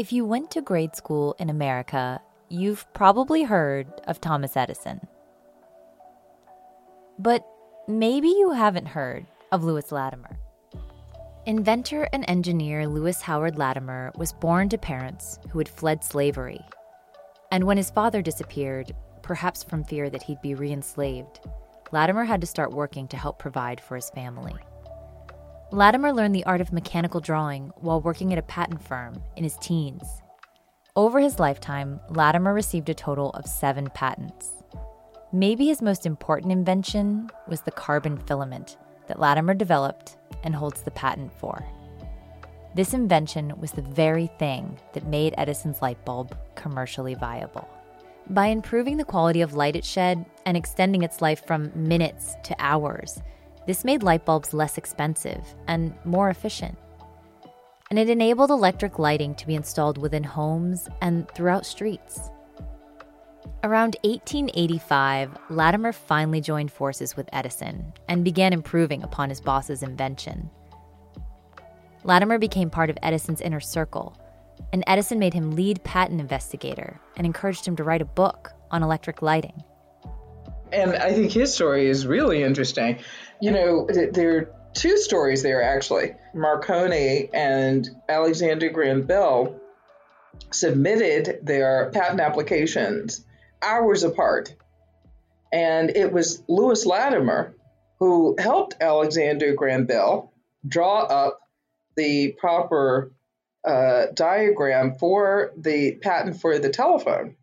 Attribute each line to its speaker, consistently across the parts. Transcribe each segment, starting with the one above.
Speaker 1: If you went to grade school in America, you've probably heard of Thomas Edison. But maybe you haven't heard of Lewis Latimer. Inventor and engineer Lewis Howard Latimer was born to parents who had fled slavery. And when his father disappeared, perhaps from fear that he'd be reenslaved, Latimer had to start working to help provide for his family. Latimer learned the art of mechanical drawing while working at a patent firm in his teens. Over his lifetime, Latimer received a total of seven patents. Maybe his most important invention was the carbon filament that Latimer developed and holds the patent for. This invention was the very thing that made Edison's light bulb commercially viable. By improving the quality of light it shed and extending its life from minutes to hours, this made light bulbs less expensive and more efficient. And it enabled electric lighting to be installed within homes and throughout streets. Around 1885, Latimer finally joined forces with Edison and began improving upon his boss's invention. Latimer became part of Edison's inner circle, and Edison made him lead patent investigator and encouraged him to write a book on electric lighting.
Speaker 2: And I think his story is really interesting. You know, there are two stories there actually. Marconi and Alexander Graham Bell submitted their patent applications hours apart. And it was Lewis Latimer who helped Alexander Graham Bell draw up the proper uh, diagram for the patent for the telephone.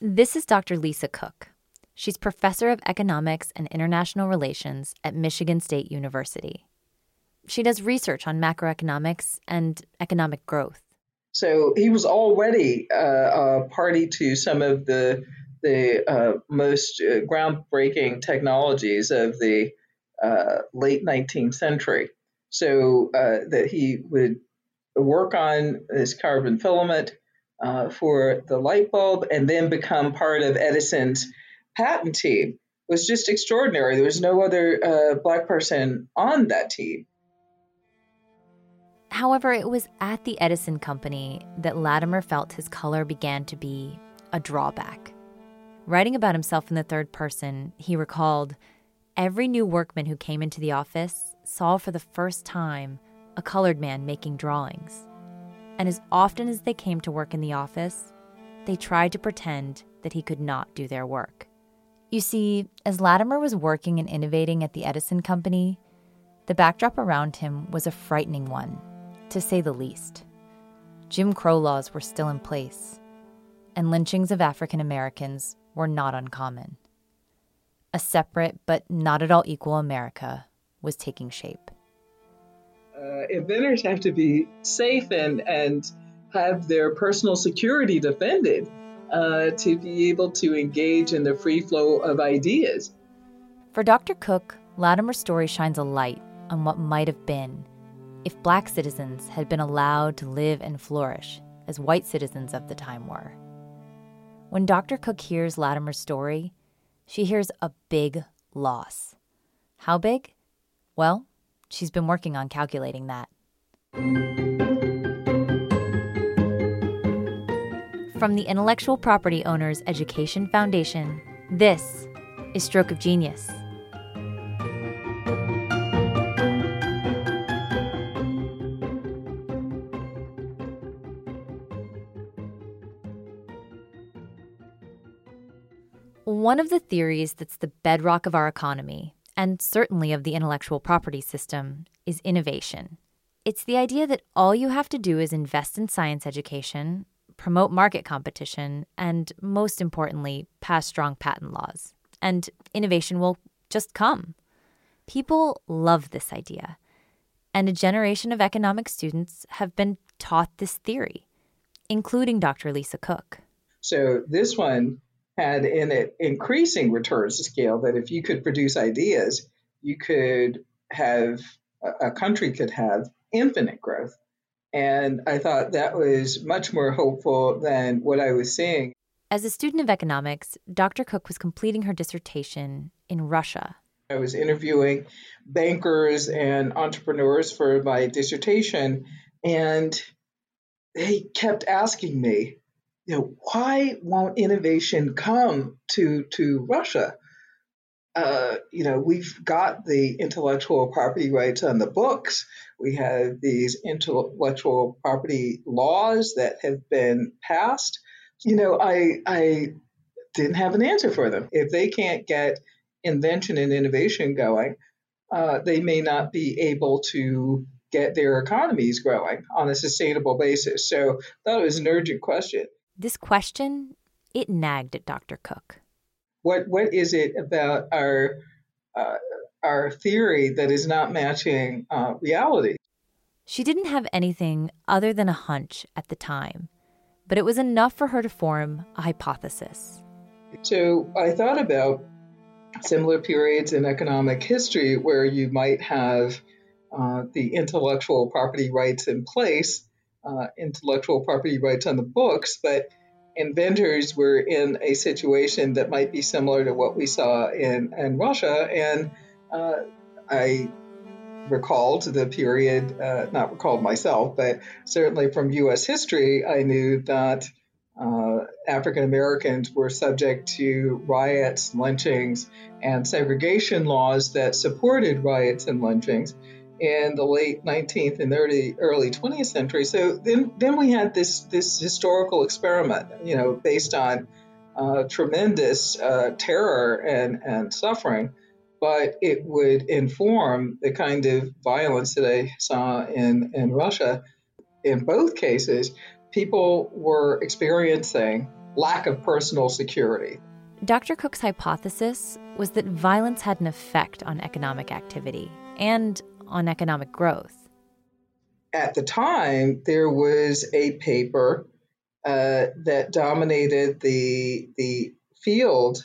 Speaker 1: This is Dr. Lisa Cook. She's professor of economics and international relations at Michigan State University. She does research on macroeconomics and economic growth.
Speaker 2: So he was already uh, a party to some of the the uh, most uh, groundbreaking technologies of the uh, late 19th century. So uh, that he would work on this carbon filament uh, for the light bulb and then become part of Edison's patent team was just extraordinary. There was no other uh, black person on that team.
Speaker 1: However, it was at the Edison Company that Latimer felt his color began to be a drawback. Writing about himself in the third person, he recalled Every new workman who came into the office saw for the first time a colored man making drawings. And as often as they came to work in the office, they tried to pretend that he could not do their work. You see, as Latimer was working and innovating at the Edison Company, the backdrop around him was a frightening one to say the least. Jim Crow laws were still in place, and lynchings of African Americans were not uncommon. A separate but not at all equal America was taking shape.
Speaker 2: Uh, inventors have to be safe and, and have their personal security defended uh, to be able to engage in the free flow of ideas.
Speaker 1: For Dr. Cook, Latimer's story shines a light on what might have been if black citizens had been allowed to live and flourish as white citizens of the time were. When Dr. Cook hears Latimer's story, she hears a big loss. How big? Well, she's been working on calculating that. From the Intellectual Property Owners Education Foundation, this is Stroke of Genius. One of the theories that's the bedrock of our economy, and certainly of the intellectual property system, is innovation. It's the idea that all you have to do is invest in science education, promote market competition, and most importantly, pass strong patent laws. And innovation will just come. People love this idea. And a generation of economic students have been taught this theory, including Dr. Lisa Cook.
Speaker 2: So, this one had in it increasing returns to scale that if you could produce ideas, you could have a country could have infinite growth. And I thought that was much more hopeful than what I was seeing.
Speaker 1: As a student of economics, Dr. Cook was completing her dissertation in Russia.
Speaker 2: I was interviewing bankers and entrepreneurs for my dissertation, and they kept asking me, you know, why won't innovation come to to Russia? Uh, you know, we've got the intellectual property rights on the books. We have these intellectual property laws that have been passed. You know, I I didn't have an answer for them. If they can't get invention and innovation going, uh, they may not be able to get their economies growing on a sustainable basis. So that was an urgent question.
Speaker 1: This question, it nagged at Dr. Cook.
Speaker 2: What what is it about our uh, our theory that is not matching uh, reality?
Speaker 1: She didn't have anything other than a hunch at the time, but it was enough for her to form a hypothesis.
Speaker 2: So I thought about similar periods in economic history where you might have uh, the intellectual property rights in place, uh, intellectual property rights on the books, but inventors were in a situation that might be similar to what we saw in, in Russia. And uh, I recalled the period, uh, not recalled myself, but certainly from US history, I knew that uh, African Americans were subject to riots, lynchings, and segregation laws that supported riots and lynchings in the late 19th and early early 20th century. So then then we had this this historical experiment, you know, based on uh, tremendous uh, terror and and suffering, but it would inform the kind of violence that I saw in in Russia. In both cases, people were experiencing lack of personal security.
Speaker 1: Dr. Cook's hypothesis was that violence had an effect on economic activity and on economic growth.
Speaker 2: At the time, there was a paper uh, that dominated the, the field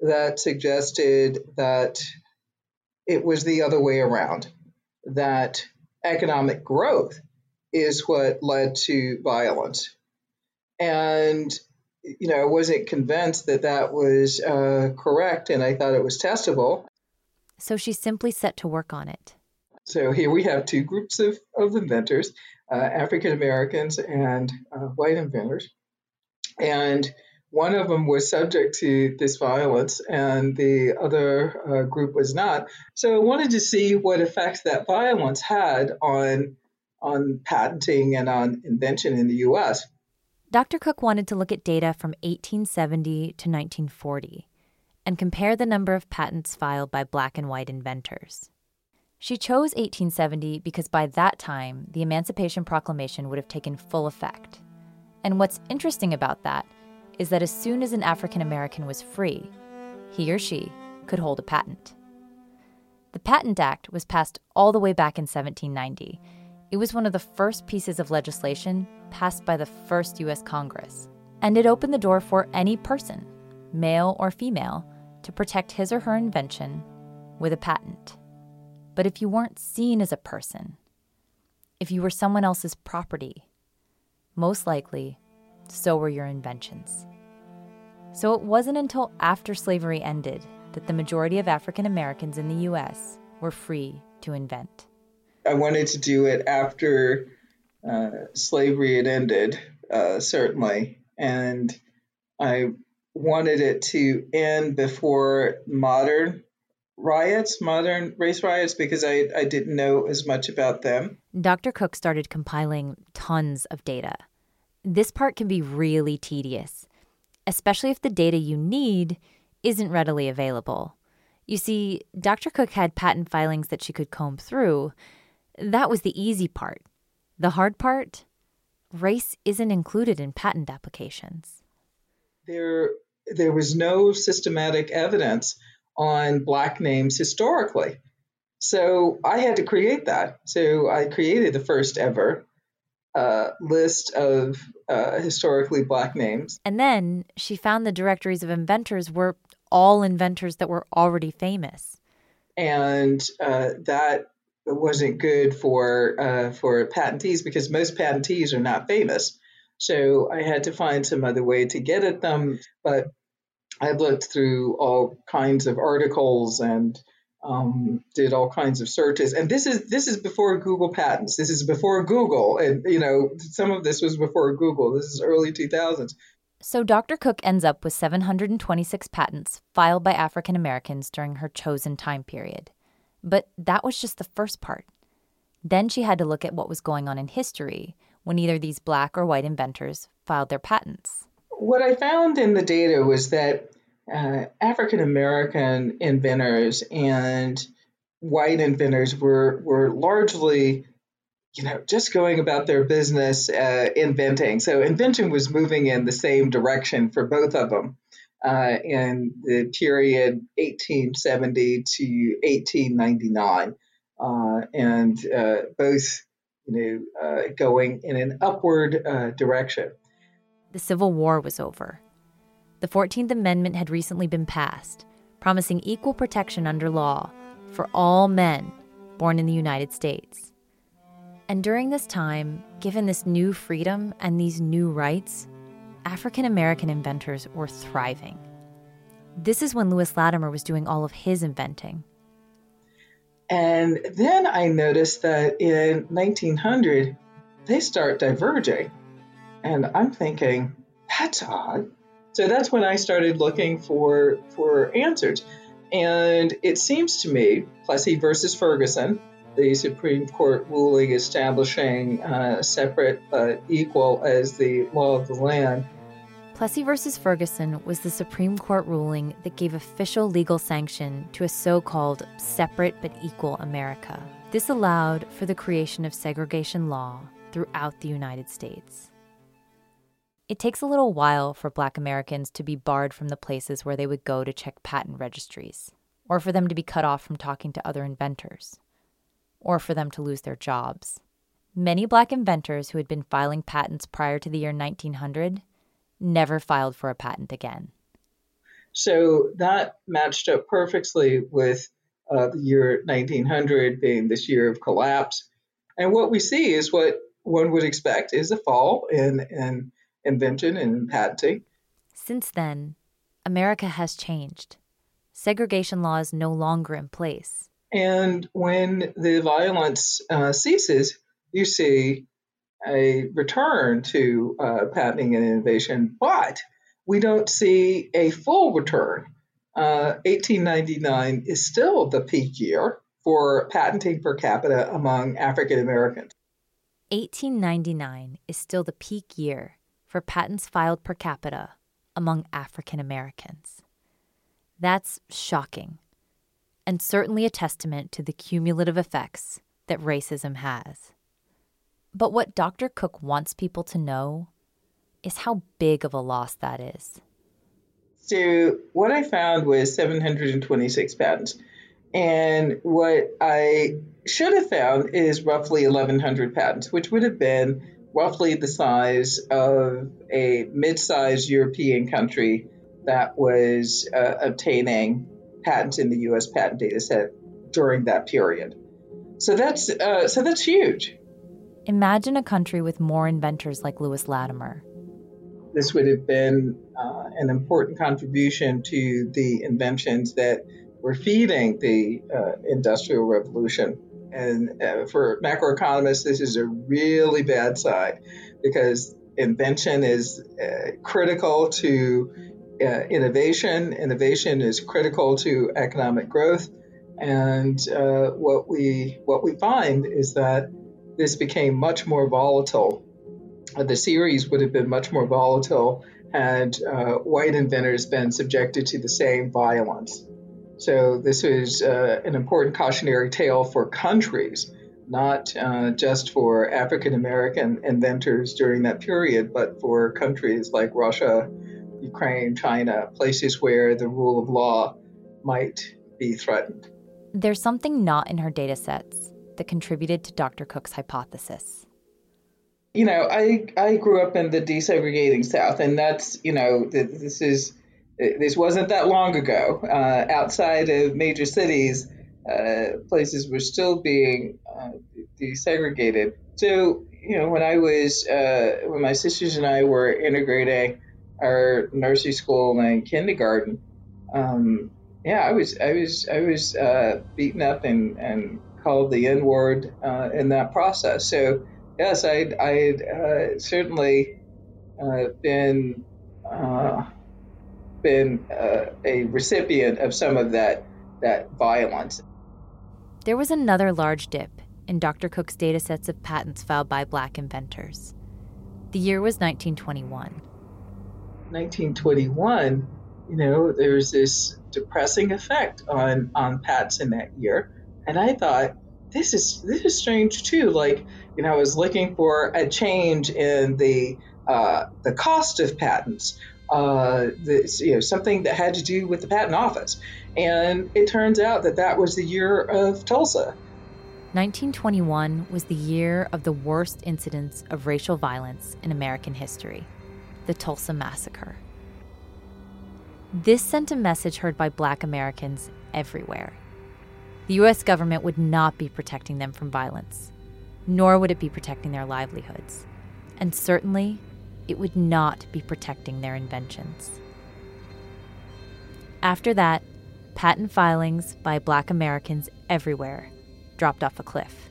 Speaker 2: that suggested that it was the other way around, that economic growth is what led to violence. And, you know, I wasn't convinced that that was uh, correct, and I thought it was testable.
Speaker 1: So she simply set to work on it.
Speaker 2: So here we have two groups of, of inventors uh, African Americans and uh, white inventors. And one of them was subject to this violence, and the other uh, group was not. So I wanted to see what effect that violence had on on patenting and on invention in the US.
Speaker 1: Dr. Cook wanted to look at data from 1870 to 1940 and compare the number of patents filed by black and white inventors. She chose 1870 because by that time, the Emancipation Proclamation would have taken full effect. And what's interesting about that is that as soon as an African American was free, he or she could hold a patent. The Patent Act was passed all the way back in 1790 it was one of the first pieces of legislation passed by the first U.S. Congress, and it opened the door for any person, male or female, to protect his or her invention with a patent. But if you weren't seen as a person, if you were someone else's property, most likely, so were your inventions. So it wasn't until after slavery ended that the majority of African Americans in the U.S. were free to invent.
Speaker 2: I wanted to do it after uh, slavery had ended, uh, certainly, and I wanted it to end before modern riots, modern race riots, because I, I didn't know as much about them.
Speaker 1: Dr. Cook started compiling tons of data. This part can be really tedious, especially if the data you need isn't readily available. You see, Dr. Cook had patent filings that she could comb through, that was the easy part. The hard part race isn't included in patent applications.
Speaker 2: There, there was no systematic evidence on black names historically. So I had to create that. So I created the first ever uh, list of uh, historically black names.
Speaker 1: And then she found the directories of inventors were all inventors that were already famous.
Speaker 2: And uh, that wasn't good for uh, for patentees because most patentees are not famous. So I had to find some other way to get at them. But I looked through all kinds of articles and um, did all kinds of searches. And this is this is before Google patents. This is before Google, and you know some of this was before Google. This is early 2000s.
Speaker 1: So Dr. Cook ends up with 726 patents filed by African Americans during her chosen time period. But that was just the first part. Then she had to look at what was going on in history when either these black or white inventors filed their patents.
Speaker 2: What I found in the data was that uh, African American inventors and white inventors were were largely, you know, just going about their business uh, inventing. So invention was moving in the same direction for both of them uh, in the period 1870 to 1899, uh, and uh, both, you know, uh, going in an upward direction.
Speaker 1: The Civil War was over the 14th Amendment had recently been passed, promising equal protection under law for all men born in the United States. And during this time, given this new freedom and these new rights, African American inventors were thriving. This is when Lewis Latimer was doing all of his inventing.
Speaker 2: And then I noticed that in 1900, they start diverging. And I'm thinking, that's odd. So that's when I started looking for for answers. And it seems to me, Plessy versus Ferguson, the Supreme Court ruling establishing uh, separate but equal as the law of the land.
Speaker 1: Plessy versus Ferguson was the Supreme Court ruling that gave official legal sanction to a so called separate but equal America. This allowed for the creation of segregation law throughout the United States. It takes a little while for black Americans to be barred from the places where they would go to check patent registries, or for them to be cut off from talking to other inventors, or for them to lose their jobs. Many black inventors who had been filing patents prior to the year 1900 never filed for a patent again.
Speaker 2: So that matched up perfectly with uh, the year 1900 being this year of collapse. And what we see is what one would expect is a fall in, in invention and patenting.
Speaker 1: Since then, America has changed. Segregation law is no longer in place.
Speaker 2: And when the violence uh, ceases, you see a return to uh, patenting and innovation, but we don't see a full return. Uh, 1899 is still the peak year for patenting per capita among African Americans.
Speaker 1: 1899 is still the peak year for patents filed per capita among African Americans. That's shocking, and certainly a testament to the cumulative effects that racism has. But what Dr. Cook wants people to know is how big of a loss that is.
Speaker 2: So, what I found was 726 patents. And what I should have found is roughly 1,100 patents, which would have been roughly the size of a mid-sized European country that was uh, obtaining patents in the U.S. patent data set during that period. So that's uh, so that's huge.
Speaker 1: Imagine a country with more inventors like Lewis Latimer.
Speaker 2: This would have been uh, an important contribution to the inventions that were feeding the uh, Industrial Revolution. And uh, for macroeconomists, this is a really bad side because invention is uh, critical to uh, innovation. Innovation is critical to economic growth. And uh, what we what we find is that this became much more volatile. The series would have been much more volatile had uh, white inventors been subjected to the same violence. So this is uh, an important cautionary tale for countries, not uh, just for African American inventors during that period, but for countries like Russia, Ukraine, China, places where the rule of law might be threatened.
Speaker 1: There's something not in her data sets that contributed to Dr. Cook's hypothesis.
Speaker 2: You know, I, I grew up in the desegregating South, and that's, you know, this is this wasn't that long ago. Uh, outside of major cities, uh, places were still being uh, desegregated. So, you know, when I was, uh, when my sisters and I were integrating our nursery school and kindergarten, um, yeah, I was I was I was uh, beaten up and, and called the N word uh, in that process. So yes, I I had certainly been been uh, a recipient of some of that that violence.
Speaker 1: There was another large dip in Dr. Cook's datasets of patents filed by black inventors. The year was 1921.
Speaker 2: 1921, you know, there's this depressing effect on on patents in that year, and I thought this is this is strange too. Like, you know, I was looking for a change in the uh, the cost of patents, uh, this, you know, something that had to do with the patent office, and it turns out that that was the year of Tulsa.
Speaker 1: 1921 was the year of the worst incidents of racial violence in American history the Tulsa Massacre. This sent a message heard by black Americans everywhere. The US government would not be protecting them from violence, nor would it be protecting their livelihoods. And certainly, it would not be protecting their inventions. After that, patent filings by black Americans everywhere dropped off a cliff.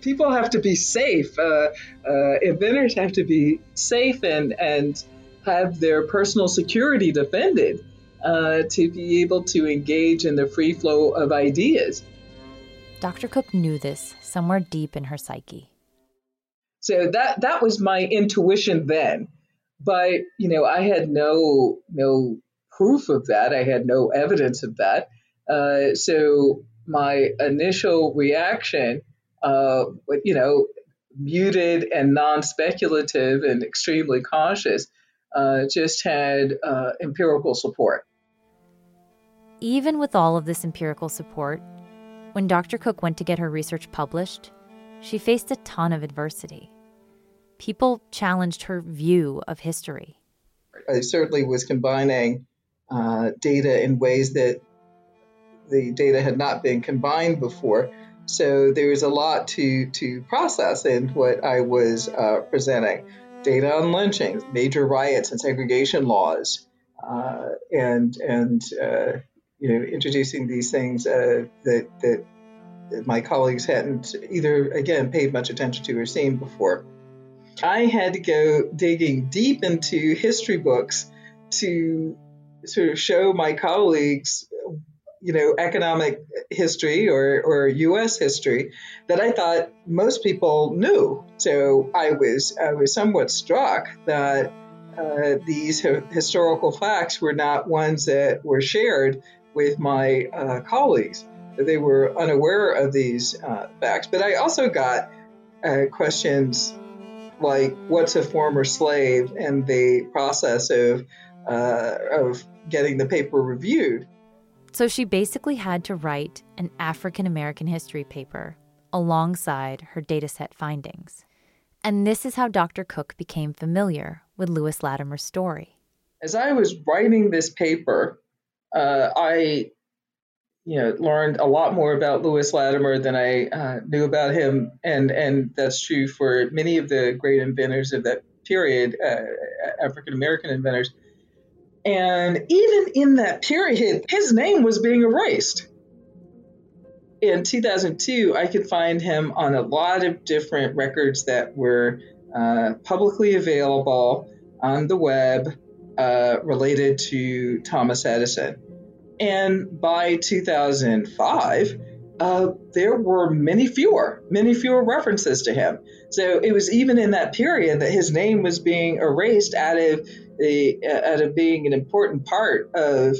Speaker 2: People have to be safe. Uh, uh, inventors have to be safe and, and have their personal security defended uh, to be able to engage in the free flow of ideas.
Speaker 1: Dr. Cook knew this somewhere deep in her psyche.
Speaker 2: So that that was my intuition then, but you know I had no no proof of that. I had no evidence of that. Uh, so my initial reaction, uh, you know, muted and non-speculative and extremely cautious, uh, just had uh, empirical support.
Speaker 1: Even with all of this empirical support, when Dr. Cook went to get her research published, she faced a ton of adversity. People challenged her view of history.
Speaker 2: I certainly was combining uh, data in ways that the data had not been combined before. So there was a lot to, to process in what I was uh, presenting data on lynchings, major riots and segregation laws, uh, and and uh, you know introducing these things uh, that that my colleagues hadn't either again paid much attention to or seen before. I had to go digging deep into history books to sort of show my colleagues you know economic history or, or U.S. history that I thought most people knew. So I was I was somewhat struck that uh, these historical facts were not ones that were shared with my uh, colleagues. They were unaware of these uh, facts. But I also got uh, questions like, "What's a former slave?" and the process of uh, of getting the paper reviewed.
Speaker 1: So she basically had to write an African American history paper alongside her dataset findings. And this is how Dr. Cook became familiar with Lewis Latimer's story.
Speaker 2: As I was writing this paper, uh, I you know learned a lot more about Lewis Latimer than I uh, knew about him, and and that's true for many of the great inventors of that period, uh, African American inventors. And even in that period, his name was being erased. In 2002, I could find him on a lot of different records that were uh, publicly available on the web uh, related to Thomas Edison. And by 2005, uh, there were many fewer, many fewer references to him. So it was even in that period that his name was being erased out of the uh, out of being an important part of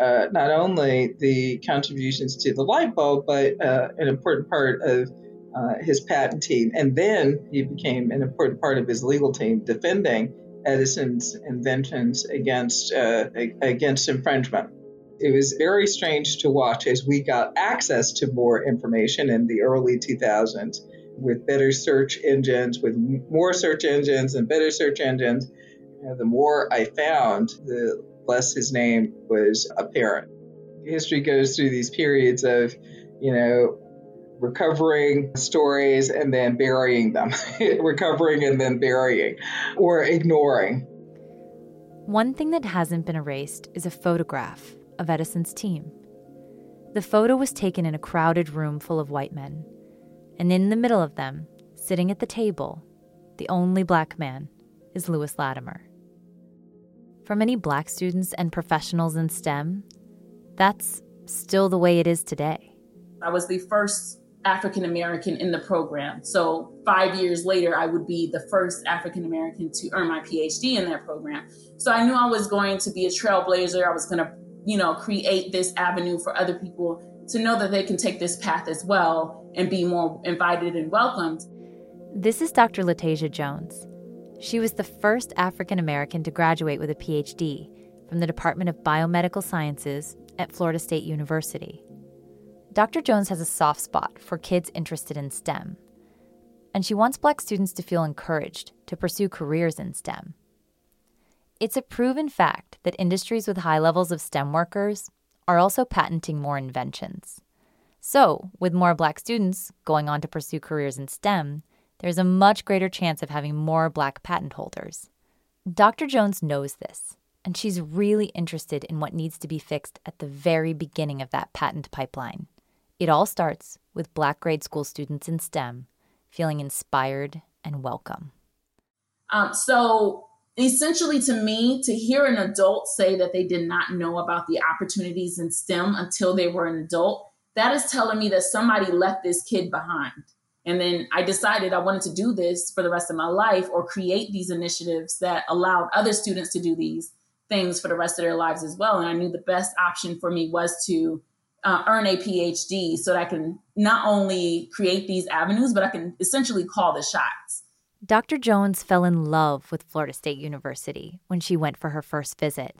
Speaker 2: uh, not only the contributions to the light bulb, but uh, an important part of uh, his patent team. And then he became an important part of his legal team defending Edison's inventions against uh, against infringement. It was very strange to watch as we got access to more information in the early 2000s with better search engines, with more search engines and better search engines you know, the more I found, the less his name was apparent. History goes through these periods of, you know, recovering stories and then burying them, recovering and then burying, or ignoring.
Speaker 1: One thing that hasn't been erased is a photograph of Edison's team. The photo was taken in a crowded room full of white men, and in the middle of them, sitting at the table, the only black man, is Lewis Latimer. For many black students and professionals in STEM, that's still the way it is today.
Speaker 3: I was the first African American in the program. So, five years later, I would be the first African American to earn my PhD in that program. So, I knew I was going to be a trailblazer. I was going to, you know, create this avenue for other people to know that they can take this path as well and be more invited and welcomed.
Speaker 1: This is Dr. Lataisia Jones. She was the first African American to graduate with a PhD from the Department of Biomedical Sciences at Florida State University. Dr. Jones has a soft spot for kids interested in STEM, and she wants black students to feel encouraged to pursue careers in STEM. It's a proven fact that industries with high levels of STEM workers are also patenting more inventions. So, with more black students going on to pursue careers in STEM, there's a much greater chance of having more black patent holders. Dr. Jones knows this, and she's really interested in what needs to be fixed at the very beginning of that patent pipeline. It all starts with black grade school students in STEM feeling inspired and welcome.
Speaker 3: Um, so, essentially, to me, to hear an adult say that they did not know about the opportunities in STEM until they were an adult, that is telling me that somebody left this kid behind. And then I decided I wanted to do this for the rest of my life or create these initiatives that allowed other students to do these things for the rest of their lives as well. And I knew the best option for me was to uh, earn a PhD so that I can not only create these avenues, but I can essentially call the shots.
Speaker 1: Dr. Jones fell in love with Florida State University when she went for her first visit.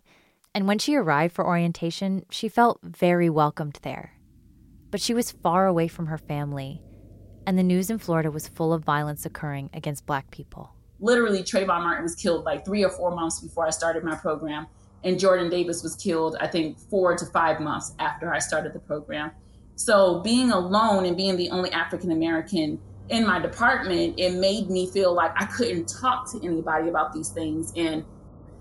Speaker 1: And when she arrived for orientation, she felt very welcomed there. But she was far away from her family, and the news in Florida was full of violence occurring against Black people.
Speaker 3: Literally, Trayvon Martin was killed like three or four months before I started my program and Jordan Davis was killed, I think, four to five months after I started the program. So being alone and being the only African American in my department, it made me feel like I couldn't talk to anybody about these things. And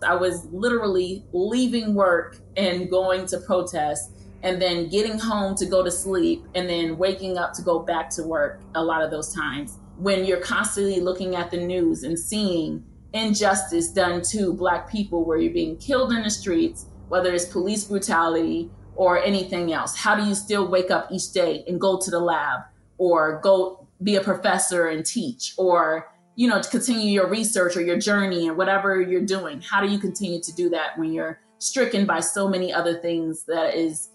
Speaker 3: I was literally leaving work and going to protest and then getting home to go to sleep and then waking up to go back to work a lot of those times. When you're constantly looking at the news and seeing injustice done to black people where you're being killed in the streets whether it's police brutality or anything else how do you still wake up each day and go to the lab or go be a professor and teach or you know to continue your research or your journey and whatever you're doing how do you continue to do that when you're stricken by so many other things that is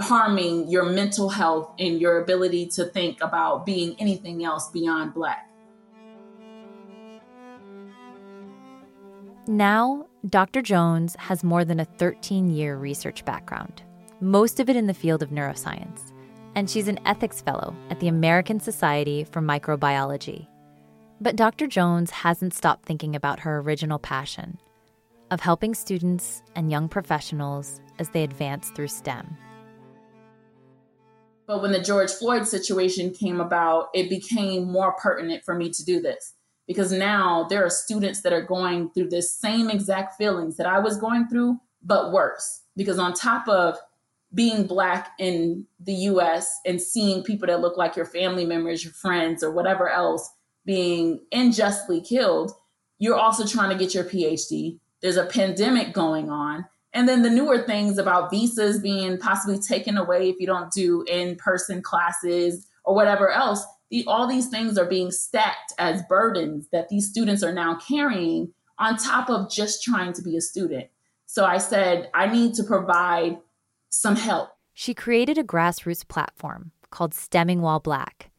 Speaker 3: harming your mental health and your ability to think about being anything else beyond black
Speaker 1: Now, Dr. Jones has more than a 13 year research background, most of it in the field of neuroscience, and she's an ethics fellow at the American Society for Microbiology. But Dr. Jones hasn't stopped thinking about her original passion of helping students and young professionals as they advance through STEM.
Speaker 3: But when the George Floyd situation came about, it became more pertinent for me to do this because now there are students that are going through the same exact feelings that I was going through, but worse. Because on top of being black in the US and seeing people that look like your family members, your friends, or whatever else being unjustly killed, you're also trying to get your PhD. There's a pandemic going on. And then the newer things about visas being possibly taken away if you don't do in person classes or whatever else the, all these things are being stacked as burdens that these students are now carrying on top of just trying to be a student. So I said, I need to provide some help.
Speaker 1: She created a grassroots platform called STEMing While Black.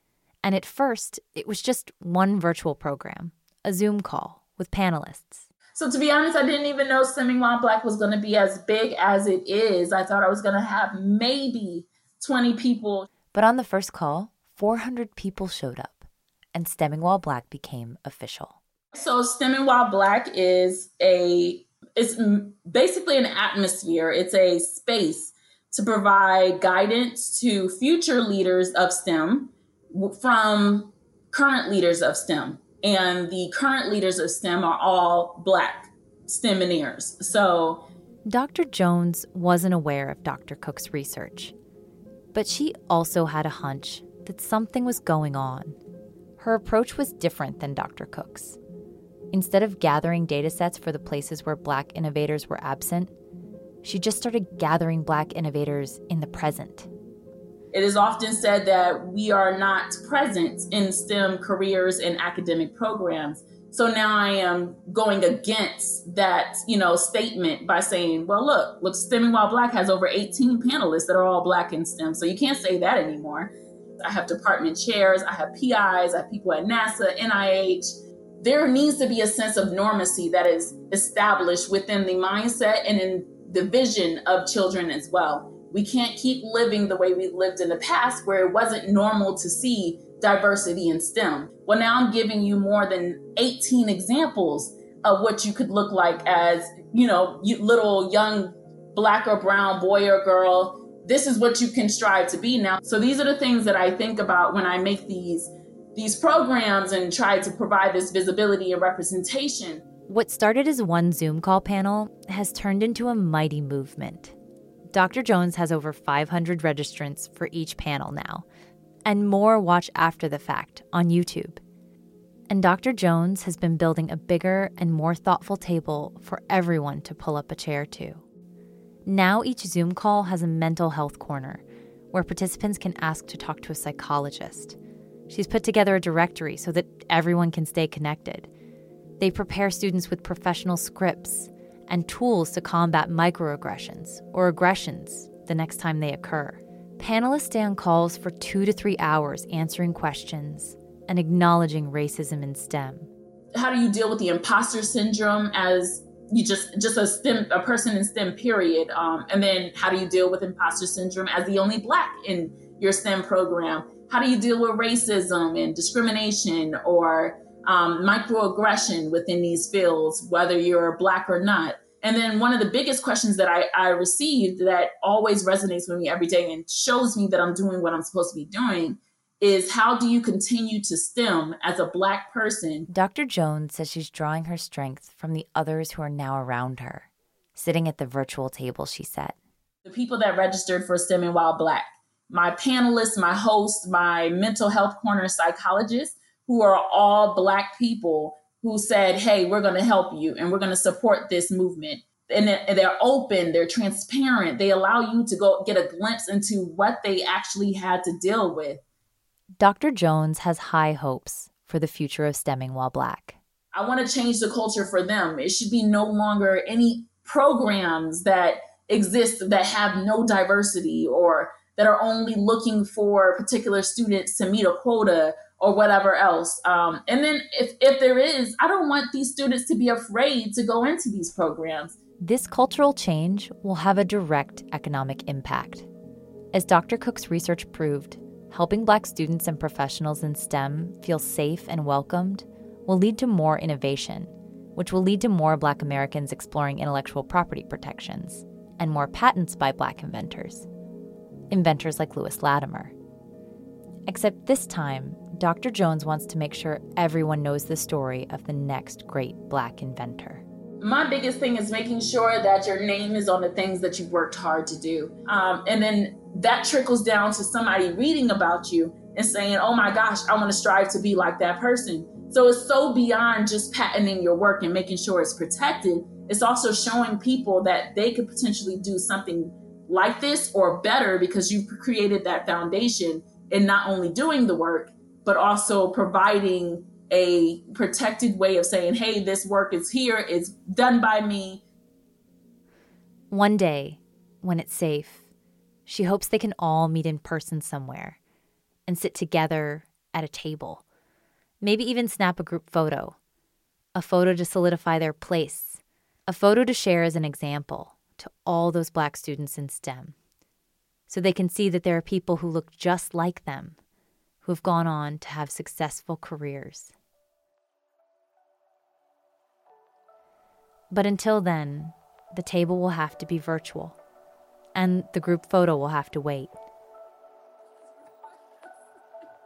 Speaker 1: And at first, it was just one virtual program, a Zoom call with panelists.
Speaker 3: So to be honest, I didn't even know STEMing While Black was going to be as big as it is. I thought I was going to have maybe 20 people.
Speaker 1: But on the first call, 400 people showed up, and STEMing While Black became official.
Speaker 3: So, STEMing While Black is a it's basically an atmosphere. It's a space to provide guidance to future leaders of STEM from current leaders of STEM. And the current leaders of STEM are all Black STEM STEMineers. So,
Speaker 1: Dr. Jones wasn't aware of Dr. Cook's research But she also had a hunch that something was going on. Her approach was different than Dr. Cook's. Instead of gathering data sets for the places where Black innovators were absent, she just started gathering Black innovators in the present.
Speaker 3: It is often said that we are not present in STEM careers and academic programs. So now I am going against that, you know, statement by saying, well, look, look, STEMing While Black has over 18 panelists that are all Black in STEM. So you can't say that anymore. I have department chairs, I have PIs, I have people at NASA, NIH. There needs to be a sense of normacy that is established within the mindset and in the vision of children as well. We can't keep living the way we lived in the past where it wasn't normal to see diversity in STEM. Well, now I'm giving you more than 18 examples of what you could look like as, you know, little young black or brown boy or girl. This is what you can strive to be now. So these are the things that I think about when I make these these programs and try to provide this visibility and representation.
Speaker 1: What started as one Zoom call panel has turned into a mighty movement. Dr. Jones has over 500 registrants for each panel now, and more watch after the fact on YouTube. And Dr. Jones has been building a bigger and more thoughtful table for everyone to pull up a chair to. Now each Zoom call has a mental health corner where participants can ask to talk to a psychologist. She's put together a directory so that everyone can stay connected. They prepare students with professional scripts and tools to combat microaggressions or aggressions the next time they occur. Panelists stay on calls for two to three hours answering questions and acknowledging racism in STEM.
Speaker 3: How do you deal with the imposter syndrome as you just just a STEM a person in STEM period, um, and then how do you deal with imposter syndrome as the only Black in your STEM program? How do you deal with racism and discrimination or um, microaggression within these fields, whether you're black or not. And then one of the biggest questions that I, I received that always resonates with me every day and shows me that I'm doing what I'm supposed to be doing is how do you continue to STEM as a black person?
Speaker 1: Dr. Jones says she's drawing her strength from the others who are now around her, sitting at the virtual table she set.
Speaker 3: The people that registered for STEMing While Black, my panelists, my host, my mental health corner psychologist, who are all Black people who said, Hey, we're going to help you and we're going to support this movement. And they're open, they're transparent, they allow you to go get a glimpse into what they actually had to deal with.
Speaker 1: Dr. Jones has high hopes for the future of STEMing While Black.
Speaker 3: I want to change the culture for them. It should be no longer any programs that exist that have no diversity or that are only looking for particular students to meet a quota or whatever else. Um, and then if, if there is, I don't want these students to be afraid to go into these programs.
Speaker 1: This cultural change will have a direct economic impact. As Dr. Cook's research proved, helping Black students and professionals in STEM feel safe and welcomed will lead to more innovation, which will lead to more Black Americans exploring intellectual property protections and more patents by Black inventors. Inventors like Lewis Latimer. Except this time, Dr. Jones wants to make sure everyone knows the story of the next great Black inventor.
Speaker 3: My biggest thing is making sure that your name is on the things that you've worked hard to do. Um, and then that trickles down to somebody reading about you and saying, oh my gosh, I want to strive to be like that person. So it's so beyond just patenting your work and making sure it's protected. It's also showing people that they could potentially do something like this or better because you've created that foundation in not only doing the work, but also providing a protected way of saying, hey, this work is here, it's done by me.
Speaker 1: One day, when it's safe, she hopes they can all meet in person somewhere and sit together at a table. Maybe even snap a group photo, a photo to solidify their place, a photo to share as an example to all those Black students in STEM, so they can see that there are people who look just like them who have gone on to have successful careers. But until then, the table will have to be virtual, and the group photo will have to wait.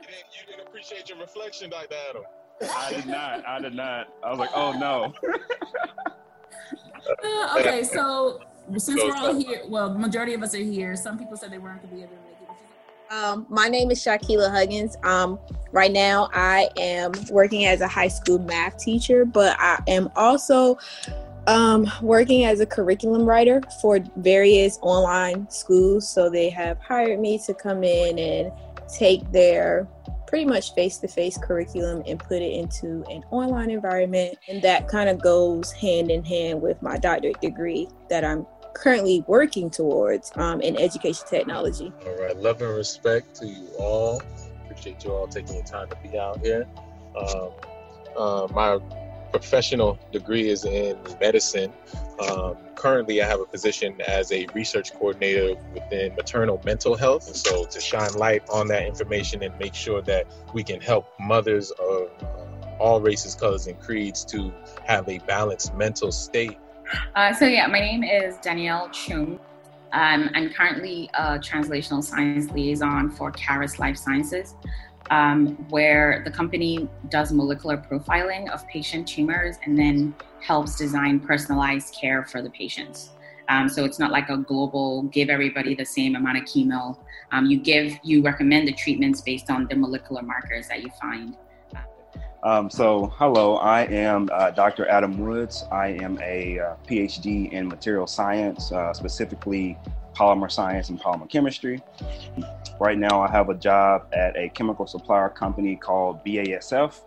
Speaker 4: You didn't, you didn't appreciate your reflection, Dr. Adam.
Speaker 5: I did not. I did not. I was like, oh no.
Speaker 3: uh, okay, so since we're all here, well, majority of us are here. Some people said they weren't going to be able to make it.
Speaker 6: Um, my name is Shakila Huggins. Um, right now, I am working as a high school math teacher, but I am also um, working as a curriculum writer for various online schools. So they have hired me to come in and take their pretty much face to face curriculum and put it into an online environment. And that kind of goes hand in hand with my doctorate degree that I'm currently working towards um, in education technology.
Speaker 7: All right, love and respect to you all. Appreciate you all taking the time to be out here. Um, uh, my professional degree is in medicine. Um, currently, I have a position as a research coordinator within maternal mental health. So, to shine light on that information and make sure that we can help mothers of all races, colors, and creeds to have a balanced mental state
Speaker 8: uh, so yeah, my name is Danielle Chung. Um, I'm currently a translational science liaison for Caris Life Sciences, um, where the company does molecular profiling of patient tumors and then helps design personalized care for the patients. Um, so it's not like a global give everybody the same amount of chemo. Um, you give, you recommend the treatments based on the molecular markers that you find.
Speaker 5: Um, so, hello, I am uh, Dr. Adam Woods. I am a uh, PhD in material science, uh, specifically polymer science and polymer chemistry. Right now, I have a job at a chemical supplier company called BASF.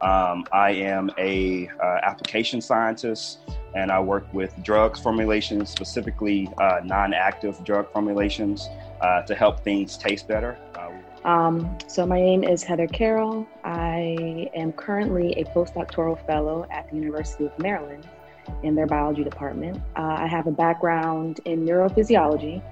Speaker 5: Um, I am a uh, application scientist, and I work with drugs formulations, specifically uh, non-active drug formulations, uh, to help things taste better.
Speaker 9: Um, so, my name is Heather Carroll. I am currently a postdoctoral fellow at the University of Maryland in their biology department. Uh, I have a background in neurophysiology.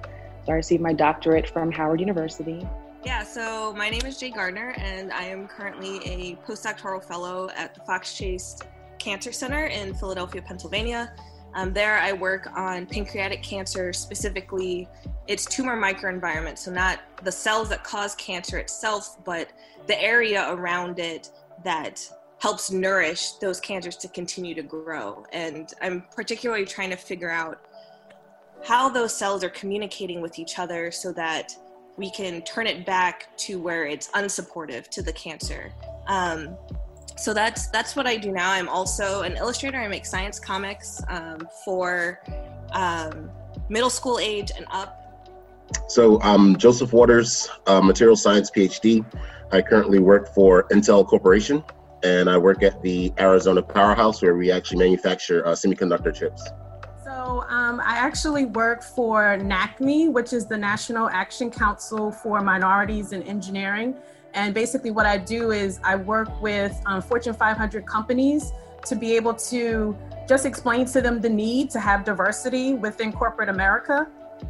Speaker 9: So, I received my doctorate from Howard University.
Speaker 10: Yeah, so my name is Jay Gardner, and I am currently a postdoctoral fellow at the Fox Chase Cancer Center in Philadelphia, Pennsylvania. Um, there, I work on pancreatic cancer, specifically its tumor microenvironment. So, not the cells that cause cancer itself, but the area around it that helps nourish those cancers to continue to grow. And I'm particularly trying to figure out how those cells are communicating with each other so that we can turn it back to where it's unsupportive to the cancer. Um, so that's that's what I do now. I'm also an illustrator. I make science comics um, for um, middle school age and up.
Speaker 11: So I'm Joseph Waters, uh, material science PhD. I currently work for Intel Corporation, and I work at the Arizona Powerhouse, where we actually manufacture uh, semiconductor chips.
Speaker 12: So um, I actually work for NACME, which is the National Action Council for Minorities in Engineering. And basically, what I do is I work with um, Fortune 500 companies to be able to just explain to them the need to have diversity within corporate America.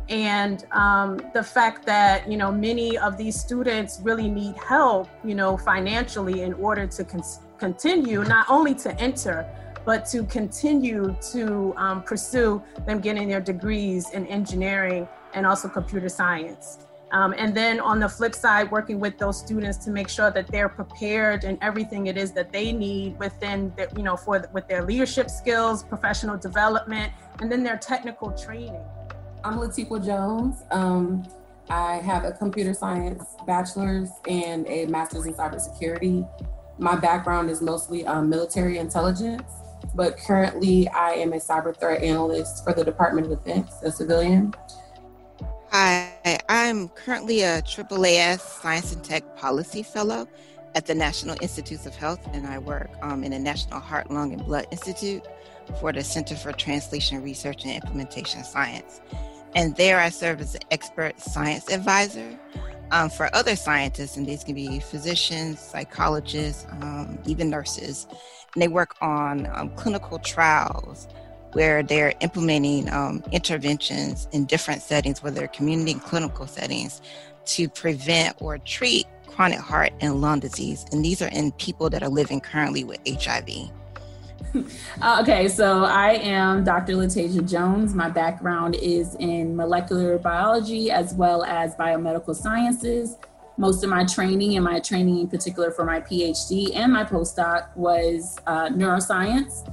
Speaker 12: And um, the fact that you know many of these students really need help you know financially in order to con- continue not only to enter but to continue to um, pursue them getting their degrees in engineering and also computer science um, and then on the flip side, working with those students to make sure that they're prepared and everything it is that they need within, the, you know, for with their leadership skills, professional development, and then their technical training.
Speaker 13: I'm Latiqua Jones. Um, I have a computer science bachelor's and a master's in cybersecurity. My background is mostly um, military intelligence, but currently I am a cyber threat analyst for the Department of Defense, a civilian.
Speaker 14: Hi, I'm currently a AAAS Science and Tech Policy Fellow at the National Institutes of Health, and I work um, in the National Heart, Lung, and Blood Institute for the Center for Translation Research and Implementation Science. And there I serve as an expert science advisor um, for other scientists, and these can be physicians, psychologists, um, even nurses. And they work on um, clinical trials where they're implementing um, interventions in different settings, whether community and clinical settings, to prevent or treat chronic heart and lung disease. And these are in people that are living currently with HIV.
Speaker 8: Uh, okay, so I am Dr. Lataisia Jones. My background is in molecular biology as well as biomedical sciences. Most of my training and my training in particular for my PhD and my postdoc was uh, neuroscience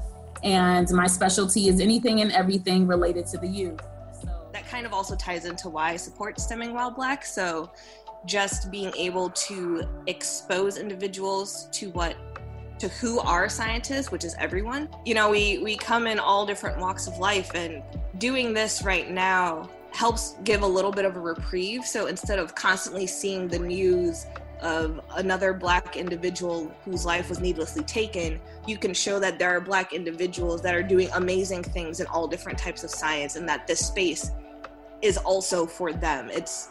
Speaker 8: and my specialty is anything and everything related to the youth.
Speaker 10: So that kind of also ties into why I support STEMing While Black. So just being able to expose individuals to what to who are scientists, which is everyone. You know, we we come in all different walks of life and doing this right now helps give a little bit of a reprieve. So instead of constantly seeing the news of another black individual whose life was needlessly taken, you can show that there are black individuals that are doing amazing things in all different types of science and that this space is also for them. It's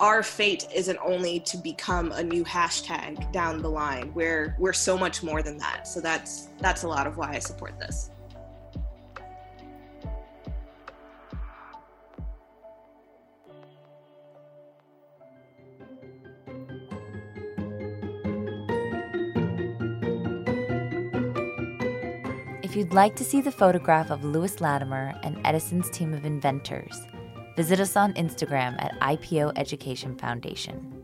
Speaker 10: our fate isn't only to become a new hashtag down the line. We're we're so much more than that. So that's that's a lot of why I support this.
Speaker 1: Like to see the photograph of Lewis Latimer and Edison's team of inventors, visit us on Instagram at IPO Education Foundation.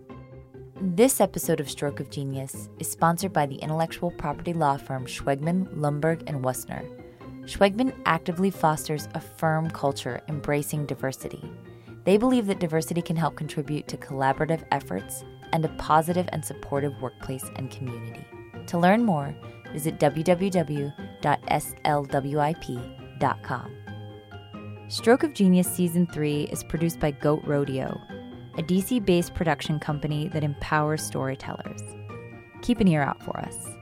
Speaker 1: This episode of Stroke of Genius is sponsored by the intellectual property law firm Schwegman, Lundberg, and Woessner. Schwegman actively fosters a firm culture embracing diversity. They believe that diversity can help contribute to collaborative efforts and a positive and supportive workplace and community. To learn more, visit www.slwip.com. Stroke of Genius Season 3 is produced by Goat Rodeo, a DC based production company that empowers storytellers. Keep an ear out for us.